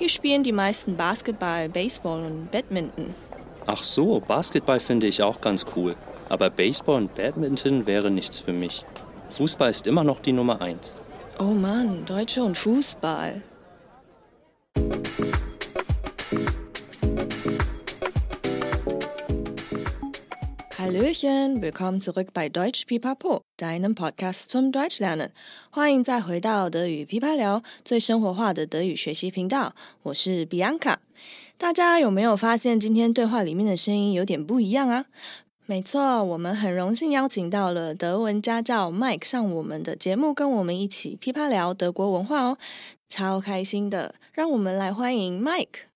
Hier spielen die meisten Basketball, Baseball und Badminton. Ach so, Basketball finde ich auch ganz cool. Aber Baseball und Badminton wäre nichts für mich. Fußball ist immer noch die Nummer eins. Oh Mann, Deutsche und Fußball. Hallöchen, willkommen zurück bei Deutsch Pipapo, deinem Podcast zum Deutschlernen。欢迎再回到德语琵琶聊，最生活化的德语学习频道。我是 Bianca。大家有没有发现今天对话里面的声音有点不一样啊？没错，我们很荣幸邀请到了德文家教 Mike 上我们的节目，跟我们一起琵琶聊德国文化哦，超开心的。让我们来欢迎 Mike。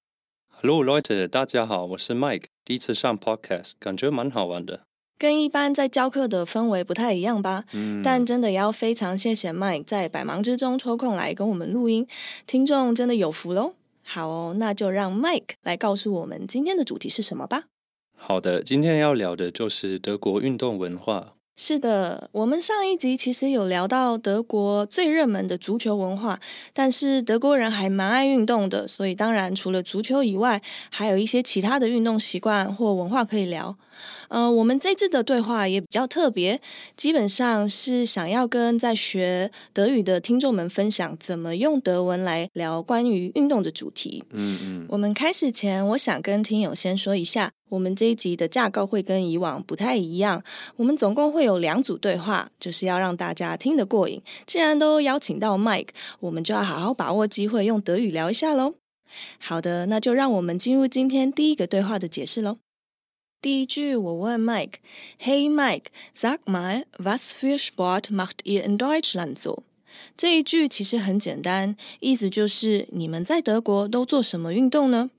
Hello Leute，大家好，我是 Mike。第一次上 Podcast，感觉蛮好玩的。跟一般在教课的氛围不太一样吧？嗯。但真的要非常谢谢 Mike 在百忙之中抽空来跟我们录音，听众真的有福喽。好哦，那就让 Mike 来告诉我们今天的主题是什么吧。好的，今天要聊的就是德国运动文化。是的，我们上一集其实有聊到德国最热门的足球文化，但是德国人还蛮爱运动的，所以当然除了足球以外，还有一些其他的运动习惯或文化可以聊。嗯、呃，我们这次的对话也比较特别，基本上是想要跟在学德语的听众们分享怎么用德文来聊关于运动的主题。嗯嗯，我们开始前，我想跟听友先说一下。我们这一集的架构会跟以往不太一样，我们总共会有两组对话，就是要让大家听得过瘾。既然都邀请到 Mike，我们就要好好把握机会，用德语聊一下喽。好的，那就让我们进入今天第一个对话的解释喽。第一句，我问 Mike：“Hey Mike，sag mal，was für Sport macht ihr in Deutschland so？” 这一句其实很简单，意思就是你们在德国都做什么运动呢？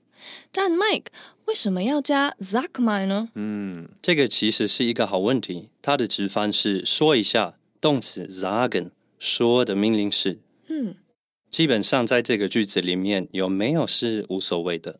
但 Mike。为什么要加 Zakmai 呢？嗯，这个其实是一个好问题。它的直翻是说一下，动词 zagen 说的命令式。嗯，基本上在这个句子里面有没有是无所谓的。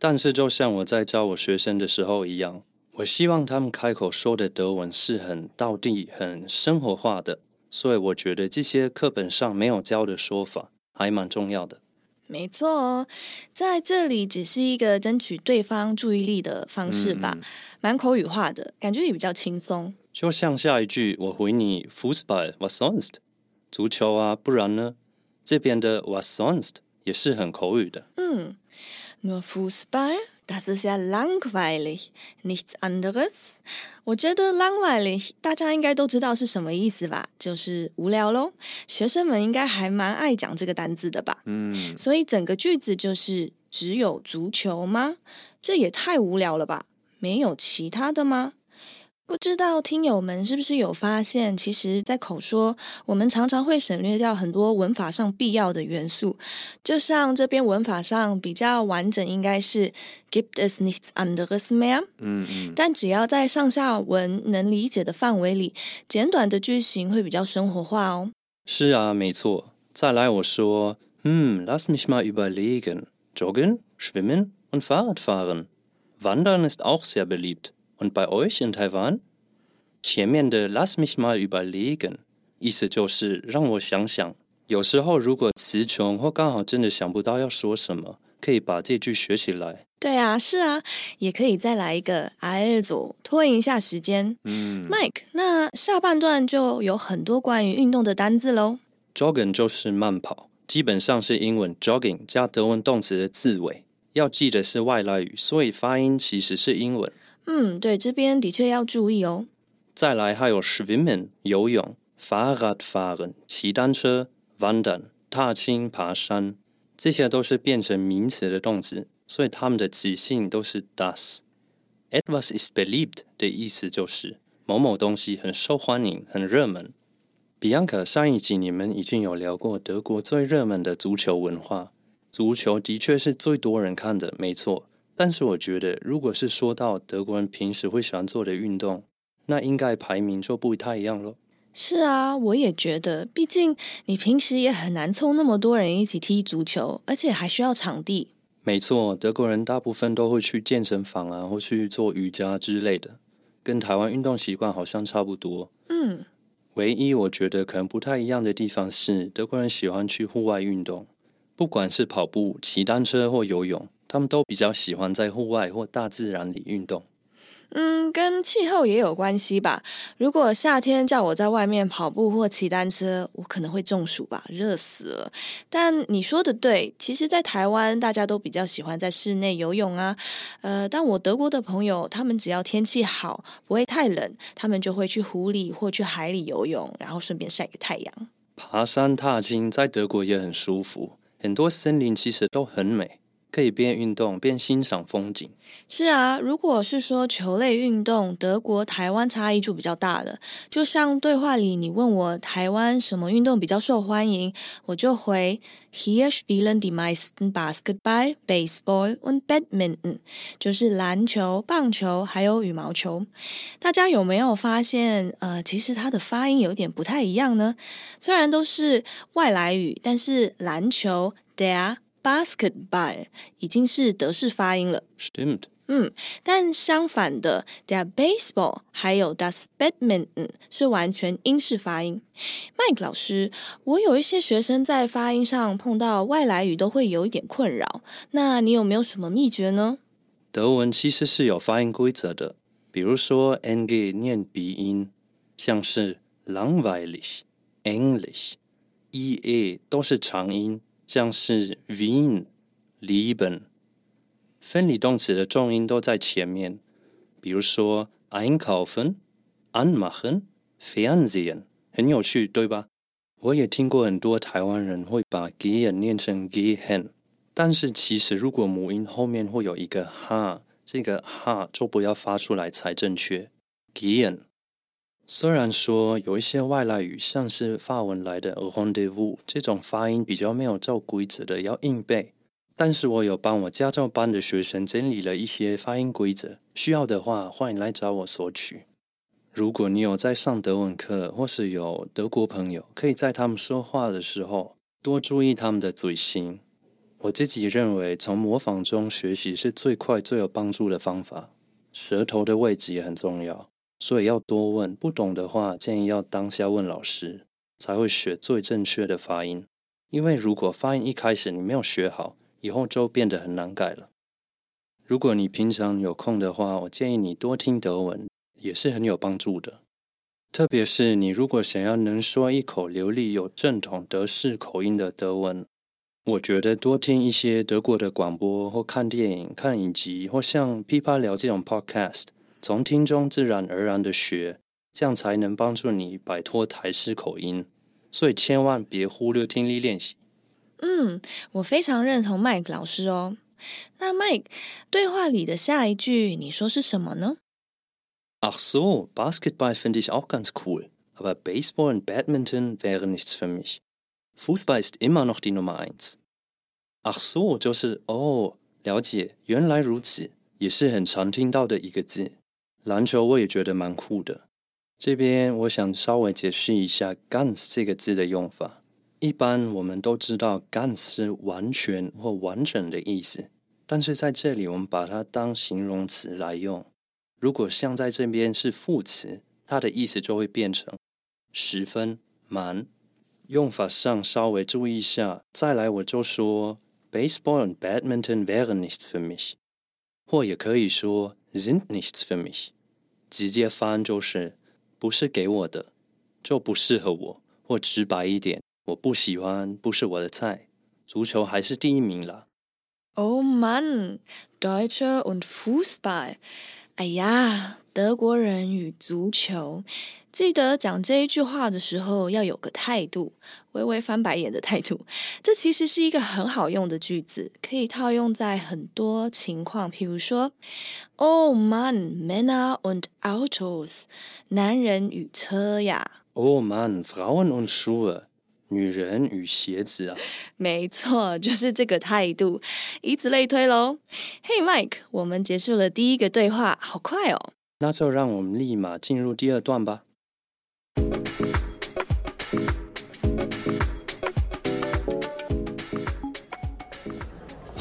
但是就像我在教我学生的时候一样，我希望他们开口说的德文是很道地、很生活化的。所以我觉得这些课本上没有教的说法还蛮重要的。没错哦，在这里只是一个争取对方注意力的方式吧，蛮、嗯、口语化的感觉也比较轻松。就像下一句，我回你 Fußball was sonst？足球啊，不然呢？这边的 was sonst 也是很口语的。嗯，nur Fußball。Das ist ja langweilig, nichts anderes。我觉得 langweilig 大家应该都知道是什么意思吧？就是无聊喽。学生们应该还蛮爱讲这个单字的吧？嗯。所以整个句子就是只有足球吗？这也太无聊了吧？没有其他的吗？不知道听友们是不是有发现，其实，在口说，我们常常会省略掉很多文法上必要的元素。就像这边文法上比较完整，应该是 Gibt es nichts anderes mehr？嗯嗯。但只要在上下文能理解的范围里，简短的句型会比较生活化哦。是啊，没错。再来我说，嗯，lass mich mal überlegen. Joggen, schwimmen und Fahrradfahren. Wandern ist auch sehr beliebt. Und bei euch in Taiwan？前面的 Lass mich mal überlegen，意思就是让我想想。有时候如果词穷或刚好真的想不到要说什么，可以把这句学起来。对啊，是啊，也可以再来一个 Also，拖延一下时间。嗯，Mike，那下半段就有很多关于运动的单字喽。Jogging 就是慢跑，基本上是英文 jogging 加德文动词的字尾。要记得是外来语，所以发音其实是英文。嗯，对，这边的确要注意哦。再来还有 schwimmen 游泳，Fahrradfahren 骑单车，wandern 踏青爬山，这些都是变成名词的动词，所以它们的词性都是 das。Etwas ist beliebt 的意思就是某某东西很受欢迎，很热门。Bianca，上一集你们已经有聊过德国最热门的足球文化。足球的确是最多人看的，没错。但是我觉得，如果是说到德国人平时会喜欢做的运动，那应该排名就不太一样喽。是啊，我也觉得，毕竟你平时也很难凑那么多人一起踢足球，而且还需要场地。没错，德国人大部分都会去健身房啊，或去做瑜伽之类的，跟台湾运动习惯好像差不多。嗯，唯一我觉得可能不太一样的地方是，德国人喜欢去户外运动，不管是跑步、骑单车或游泳，他们都比较喜欢在户外或大自然里运动。嗯，跟气候也有关系吧。如果夏天叫我在外面跑步或骑单车，我可能会中暑吧，热死了。但你说的对，其实，在台湾大家都比较喜欢在室内游泳啊。呃，但我德国的朋友，他们只要天气好，不会太冷，他们就会去湖里或去海里游泳，然后顺便晒个太阳。爬山踏青在德国也很舒服，很多森林其实都很美。可以边运动边欣赏风景。是啊，如果是说球类运动，德国、台湾差异就比较大了。就像对话里你问我台湾什么运动比较受欢迎，我就回 Here spielen die meisten Basketball, Baseball und Badminton，就是篮球、棒球还有羽毛球。大家有没有发现？呃，其实它的发音有点不太一样呢。虽然都是外来语，但是篮球 der Basketball 已经是德式发音了，Stimmt。嗯，但相反的，the Baseball 还有 das Badminton 是完全英式发音。Mike 老师，我有一些学生在发音上碰到外来语都会有一点困扰，那你有没有什么秘诀呢？德文其实是有发音规则的，比如说 ng 念鼻音，像是 langweilig、English、e-a 都是长音。像是 Wien、Lieben，分离动词的重音都在前面，比如说 einkaufen、anmachen、Fernsehen，很有趣，对吧？我也听过很多台湾人会把 gehen 念成 gehen，但是其实如果母音后面会有一个哈，这个哈就不要发出来才正确，gehen。虽然说有一些外来语，像是法文来的 rendezvous 这种发音比较没有照规则的，要硬背。但是我有帮我家教班的学生整理了一些发音规则，需要的话欢迎来找我索取。如果你有在上德文课，或是有德国朋友，可以在他们说话的时候多注意他们的嘴型。我自己认为，从模仿中学习是最快最有帮助的方法。舌头的位置也很重要。所以要多问，不懂的话建议要当下问老师，才会学最正确的发音。因为如果发音一开始你没有学好，以后就变得很难改了。如果你平常有空的话，我建议你多听德文，也是很有帮助的。特别是你如果想要能说一口流利、有正统德式口音的德文，我觉得多听一些德国的广播，或看电影、看影集，或像噼啪聊这种 podcast。从听中自然而然的学，这样才能帮助你摆脱台式口音。所以千万别忽略听力练习。嗯，我非常认同 Mike 老师哦。那 Mike，对话里的下一句你说是什么呢？Ach so, Basketball finde ich auch ganz cool, aber Baseball und Badminton wären nichts für mich. Fußball ist immer noch die Nummer eins. Ach so，就是哦，了解，原来如此，也是很常听到的一个字。篮球我也觉得蛮酷的。这边我想稍微解释一下 “ganz” 这个字的用法。一般我们都知道 “ganz” 是完全或完整的意思，但是在这里我们把它当形容词来用。如果像在这边是副词，它的意思就会变成十分满。用法上稍微注意一下。再来我就说 “Baseball und Badminton wären nichts für mich”，或也可以说 “sind nichts für mich”。直接翻就是不是给我的，就不适合我，或直白一点，我不喜欢，不是我的菜。足球还是第一名啦。Oh man, Deutsche und Fußball。哎呀，德国人与足球。记得讲这一句话的时候要有个态度，微微翻白眼的态度。这其实是一个很好用的句子，可以套用在很多情况。譬如说，Oh man, Männer und Autos，男人与车呀。Oh man, Frauen und Schuhe，女人与鞋子啊，没错，就是这个态度，以此类推喽。嘿，Mike，我们结束了第一个对话，好快哦。那就让我们立马进入第二段吧。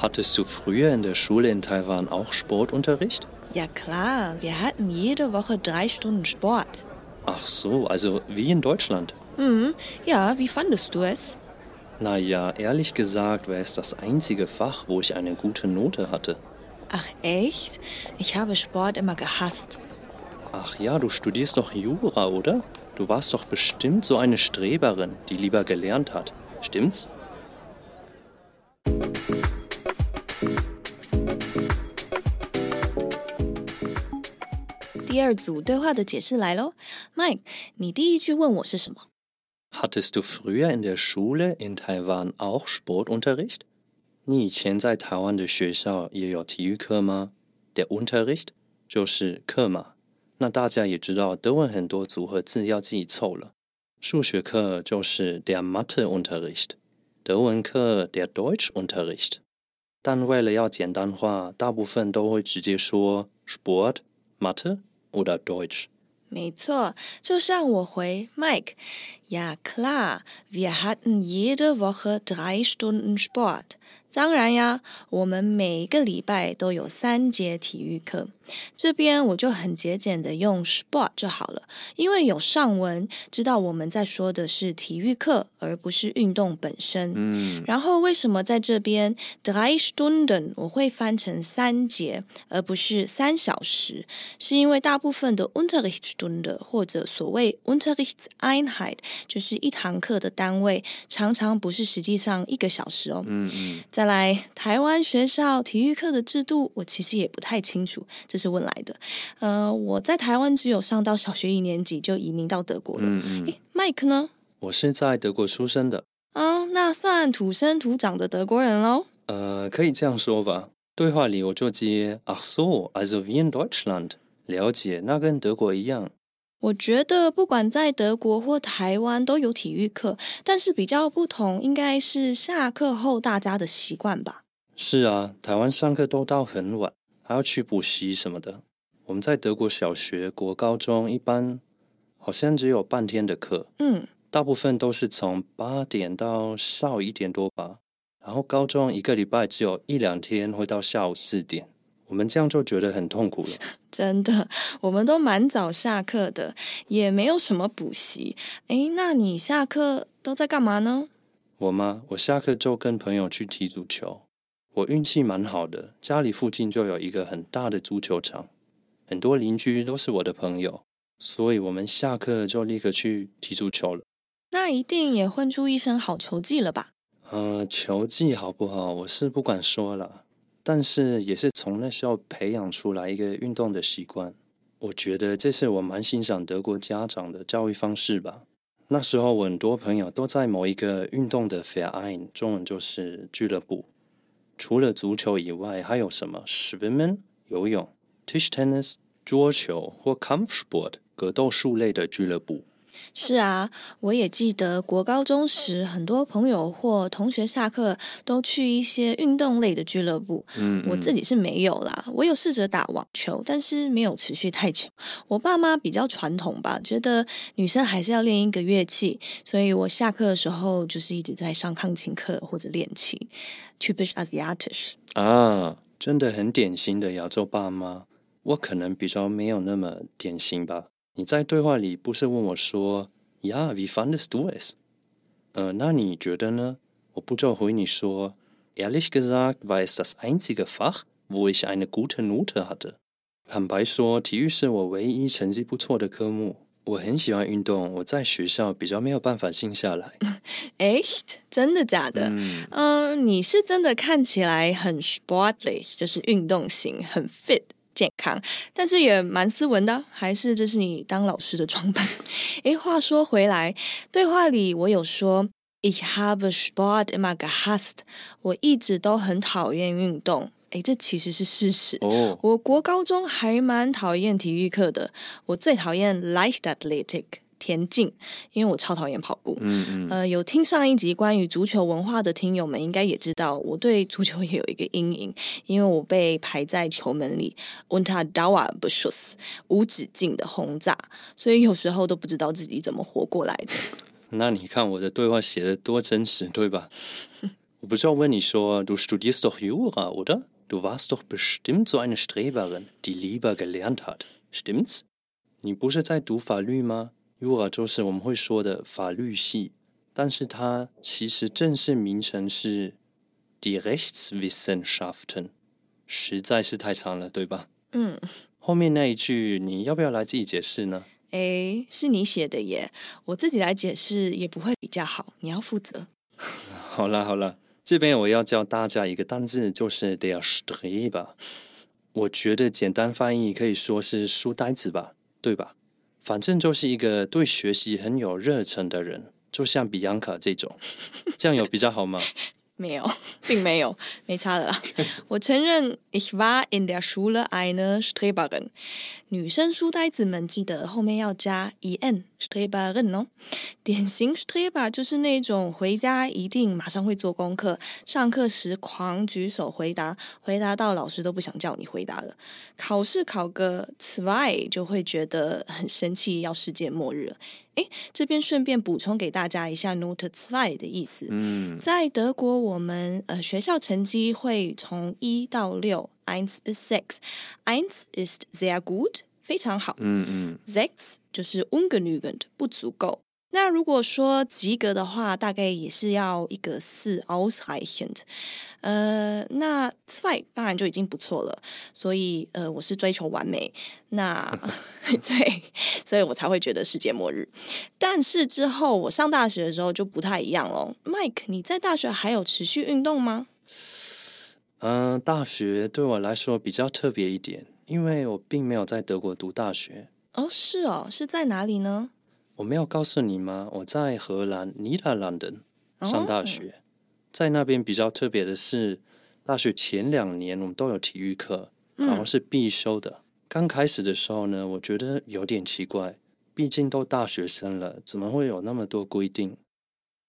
Hattest du früher in der Schule in Taiwan auch Sportunterricht? Ja klar, wir hatten jede Woche drei Stunden Sport. Ach so, also wie in Deutschland. Mhm. Ja, wie fandest du es? Naja, ehrlich gesagt war es das einzige Fach, wo ich eine gute Note hatte. Ach echt? Ich habe Sport immer gehasst. Ach ja, du studierst doch Jura, oder? Du warst doch bestimmt so eine Streberin, die lieber gelernt hat. Stimmt's? 第二组对话的解释来喽，Mike，你第一句问我是什么？Hattest du früher in der Schule in Taiwan auch Sportunterricht？你以前在台湾的学校也有体育课吗？Der Unterricht 就是课嘛。 那大家也知道，德文很多组合字要自己凑了。数学课就是 der Matheunterricht，德文课 der Deutschunterricht。但为了要简单化，大部分都会直接说 Sport、Mathe oder Deutsch。没错，就像我回 Mike，Ja klar，wir hatten jede Woche drei Stunden Sport。 当然呀，我们每个礼拜都有三节体育课。这边我就很节俭的用 Sport 就好了，因为有上文知道我们在说的是体育课，而不是运动本身。嗯，然后为什么在这边 drei Stunden 我会翻成三节，而不是三小时？是因为大部分的 Unterrichtsstunde 或者所谓 Unterrichtseinheit 就是一堂课的单位，常常不是实际上一个小时哦。嗯嗯。再来，台湾学校体育课的制度，我其实也不太清楚。这是问来的，呃，我在台湾只有上到小学一年级就移民到德国了。嗯嗯。诶，Mike 呢？我是在德国出生的。啊，那算土生土长的德国人喽。呃，可以这样说吧。对话里我就接 Ach so, also wie in Deutschland。了解，那跟德国一样。我觉得不管在德国或台湾都有体育课，但是比较不同，应该是下课后大家的习惯吧。是啊，台湾上课都到很晚。还要去补习什么的。我们在德国小学、国高中一般好像只有半天的课，嗯，大部分都是从八点到下午一点多吧。然后高中一个礼拜只有一两天会到下午四点，我们这样就觉得很痛苦了。真的，我们都蛮早下课的，也没有什么补习。诶，那你下课都在干嘛呢？我吗？我下课就跟朋友去踢足球。我运气蛮好的，家里附近就有一个很大的足球场，很多邻居都是我的朋友，所以我们下课就立刻去踢足球了。那一定也混出一身好球技了吧？呃，球技好不好，我是不管说了，但是也是从那时候培养出来一个运动的习惯。我觉得这是我蛮欣赏德国家长的教育方式吧。那时候我很多朋友都在某一个运动的 Verein，中文就是俱乐部。除了足球以外，还有什么 swimming 游泳、Tischtennis 桌球或 Kampfsport 格斗术类的俱乐部。是啊，我也记得国高中时，很多朋友或同学下课都去一些运动类的俱乐部。嗯，嗯，我自己是没有啦。我有试着打网球，但是没有持续太久。我爸妈比较传统吧，觉得女生还是要练一个乐器，所以我下课的时候就是一直在上钢琴课或者练琴。Typisch asiatisch 啊，真的很典型的亚洲爸妈。我可能比较没有那么典型吧。你在对话里不是问我说，Ja, wie fandest du es？呃，那你觉得呢？我不就回你说，Ehrlich gesagt war es das einzige Fach, wo ich eine gute Note hatte。坦白说，体育是我唯一成绩不错的科目。我很喜欢运动，我在学校比较没有办法静下来。Echt？真的假的？嗯、呃，你是真的看起来很 sportly，就是运动型，很 fit。健康，但是也蛮斯文的，还是这是你当老师的装扮？诶，话说回来，对话里我有说，Ich habe Sport immer gehasst，我一直都很讨厌运动。诶，这其实是事实。Oh. 我国高中还蛮讨厌体育课的，我最讨厌 Leichtathletik。田径，因为我超讨厌跑步。嗯嗯。呃，有听上一集关于足球文化的听友们，应该也知道我对足球也有一个阴影，因为我被排在球门里，unter Dauerbeschuss，无止境的轰炸，所以有时候都不知道自己怎么活过来的。那你看我的对话写得多真实，对吧？我不是要问你说，Du studierst doch Jura, oder? Du warst doch bestimmt so eine Streberin, die lieber gelernt hat. Stimmt's? 你不是在读法律吗？Jura 就是我们会说的法律系，但是它其实正式名称是 Die Rechtswissenschaften，实在是太长了，对吧？嗯。后面那一句你要不要来自己解释呢？诶，是你写的耶，我自己来解释也不会比较好，你要负责。好了好了。这边我要教大家一个单字，就是 der Streber。我觉得简单翻译可以说是书呆子吧，对吧？反正就是一个对学习很有热忱的人，就像比安卡这种。这样有比较好吗？没有，并没有，没差的啦。我承认，ich war in der Schule eine Streberin。女生书呆子们记得后面要加 en，Streberin 哦。典型 Streber 就是那种回家一定马上会做功课，上课时狂举手回答，回答到老师都不想叫你回答了。考试考个 zwei 就会觉得很生气，要世界末日了。诶，这边顺便补充给大家一下 Note zwei 的意思。嗯，在德国，我们呃学校成绩会从一到六，eins ist sechs，eins ist sehr gut，非常好。嗯嗯，sechs 就是 ungenügend，不足够。那如果说及格的话，大概也是要一个四，ausreichend。呃，那 zwei 当然就已经不错了。所以呃，我是追求完美。那 对，所以我才会觉得世界末日。但是之后我上大学的时候就不太一样了。Mike，你在大学还有持续运动吗？嗯、呃，大学对我来说比较特别一点，因为我并没有在德国读大学。哦，是哦，是在哪里呢？我没有告诉你吗？我在荷兰 Niederlanden 上大学，oh. 在那边比较特别的是，大学前两年我们都有体育课，然后是必修的。嗯、刚开始的时候呢，我觉得有点奇怪，毕竟都大学生了，怎么会有那么多规定？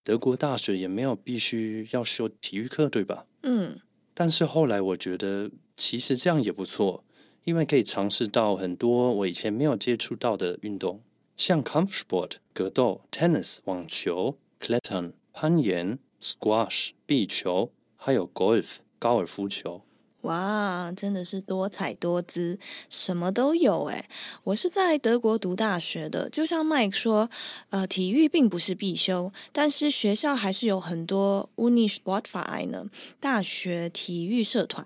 德国大学也没有必须要修体育课，对吧？嗯。但是后来我觉得，其实这样也不错，因为可以尝试到很多我以前没有接触到的运动。像 Kampfsport 格斗、Tennis 网球、Klettern 攀岩、Squash 壁球，还有 Golf 高尔夫球。哇，真的是多彩多姿，什么都有诶。我是在德国读大学的，就像 Mike 说，呃，体育并不是必修，但是学校还是有很多 Uni-Sportverein 呢，大学体育社团，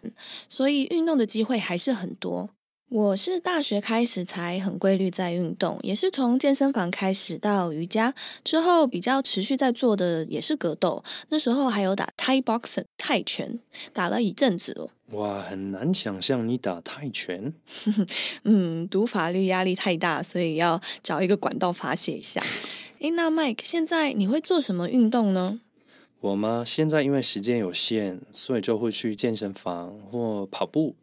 所以运动的机会还是很多。我是大学开始才很规律在运动，也是从健身房开始到瑜伽之后，比较持续在做的也是格斗。那时候还有打 Thai boxing 泰拳，打了一阵子哦。哇，很难想象你打泰拳。嗯，读法律压力太大，所以要找一个管道发泄一下。诶，那 Mike，现在你会做什么运动呢？我吗？现在因为时间有限，所以就会去健身房或跑步。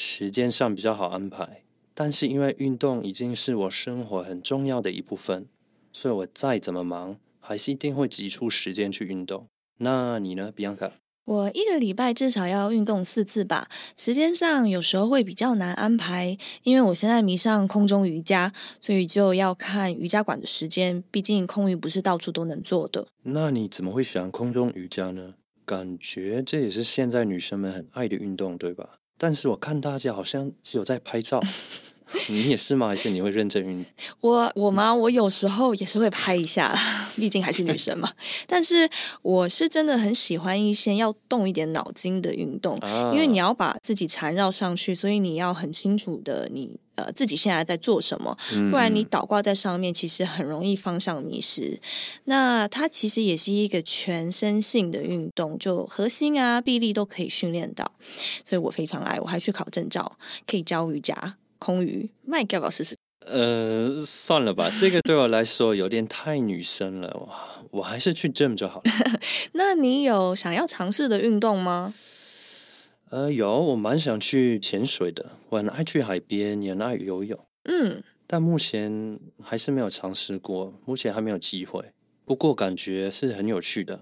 时间上比较好安排，但是因为运动已经是我生活很重要的一部分，所以我再怎么忙，还是一定会挤出时间去运动。那你呢，Bianca？我一个礼拜至少要运动四次吧，时间上有时候会比较难安排，因为我现在迷上空中瑜伽，所以就要看瑜伽馆的时间，毕竟空余不是到处都能做的。那你怎么会喜欢空中瑜伽呢？感觉这也是现在女生们很爱的运动，对吧？但是我看大家好像只有在拍照，你也是吗？还是你会认真运？我我吗？我有时候也是会拍一下，毕竟还是女生嘛。但是我是真的很喜欢一些要动一点脑筋的运动，啊、因为你要把自己缠绕上去，所以你要很清楚的你。呃，自己现在在做什么？不然你倒挂在上面，其实很容易方向迷失。那它其实也是一个全身性的运动，就核心啊、臂力都可以训练到，所以我非常爱。我还去考证照，可以教瑜伽、空余，那你要不要试试？呃，算了吧，这个对我来说有点太女生了，我我还是去 gym 就好了。那你有想要尝试的运动吗？呃，有，我蛮想去潜水的。我很爱去海边，也很爱游泳。嗯，但目前还是没有尝试过，目前还没有机会。不过感觉是很有趣的。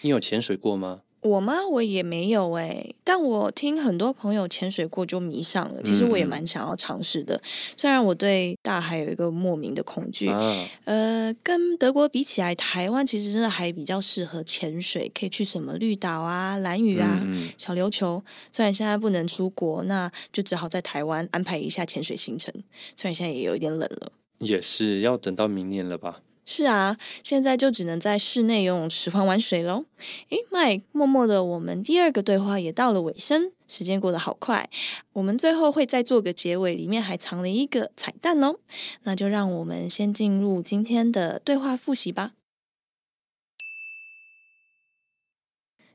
你有潜水过吗？我吗？我也没有哎，但我听很多朋友潜水过就迷上了。其实我也蛮想要尝试的，嗯、虽然我对大海有一个莫名的恐惧。啊、呃，跟德国比起来，台湾其实真的还比较适合潜水，可以去什么绿岛啊、蓝屿啊、嗯、小琉球。虽然现在不能出国，那就只好在台湾安排一下潜水行程。虽然现在也有一点冷了，也是要等到明年了吧。是啊，现在就只能在室内游泳池玩玩水喽。诶，Mike，默默的，我们第二个对话也到了尾声，时间过得好快。我们最后会再做个结尾，里面还藏了一个彩蛋哦。那就让我们先进入今天的对话复习吧。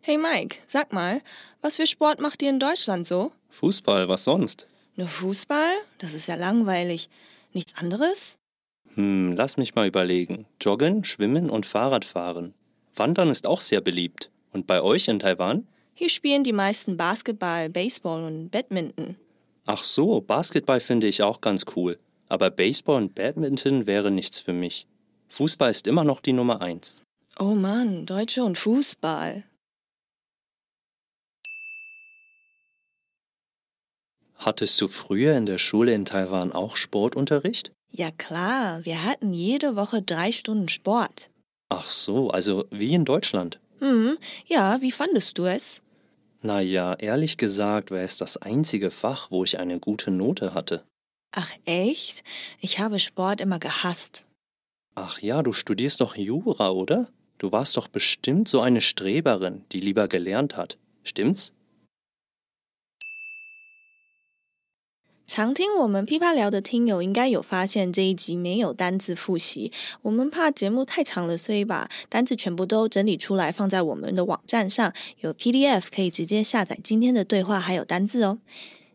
Hey Mike，sag mal，was für Sport macht ihr in Deutschland so? Fußball，was sonst? Nur Fußball？Das ist ja langweilig，nichts anderes？Hm, lass mich mal überlegen. Joggen, Schwimmen und Fahrradfahren. Wandern ist auch sehr beliebt. Und bei euch in Taiwan? Hier spielen die meisten Basketball, Baseball und Badminton. Ach so, Basketball finde ich auch ganz cool. Aber Baseball und Badminton wäre nichts für mich. Fußball ist immer noch die Nummer eins. Oh Mann, Deutsche und Fußball. Hattest du früher in der Schule in Taiwan auch Sportunterricht? Ja klar, wir hatten jede Woche drei Stunden Sport. Ach so, also wie in Deutschland. Hm, ja, wie fandest du es? Na ja, ehrlich gesagt war es das einzige Fach, wo ich eine gute Note hatte. Ach echt? Ich habe Sport immer gehasst. Ach ja, du studierst doch Jura, oder? Du warst doch bestimmt so eine Streberin, die lieber gelernt hat. Stimmt's? 常听我们噼啪聊的听友应该有发现这一集没有单字复习，我们怕节目太长了，所以把单字全部都整理出来放在我们的网站上，有 PDF 可以直接下载今天的对话还有单字哦。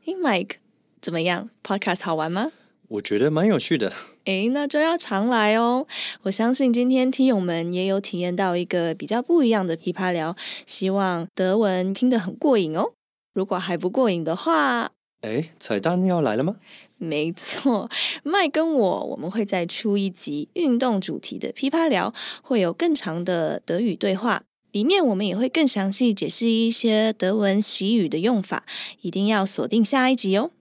诶，Mike，怎么样？Podcast 好玩吗？我觉得蛮有趣的。诶，那就要常来哦。我相信今天听友们也有体验到一个比较不一样的噼啪聊，希望德文听得很过瘾哦。如果还不过瘾的话，哎，彩蛋要来了吗？没错，麦跟我我们会再出一集运动主题的噼啪聊，会有更长的德语对话，里面我们也会更详细解释一些德文习语的用法，一定要锁定下一集哦。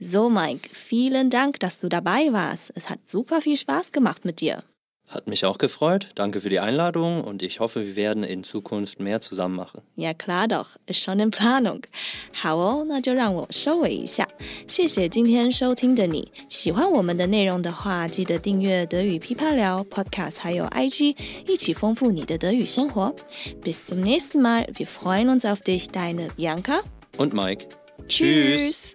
So Mike, vielen Dank, dass du dabei warst. Es hat super viel Spaß gemacht mit dir. Hat mich auch gefreut. Danke für die Einladung und ich hoffe, wir werden in Zukunft mehr zusammen machen. Ja, klar doch. Ist schon in Planung. 好哦，那就让我收尾一下。谢谢今天收听的你。喜欢我们的内容的话，记得订阅德语噼啪聊 Podcast，还有 IG，一起丰富你的德语生活。Bis zum nächsten Mal. Wir freuen uns auf dich, deine Bianca und Mike. Tschüss. Tschüss.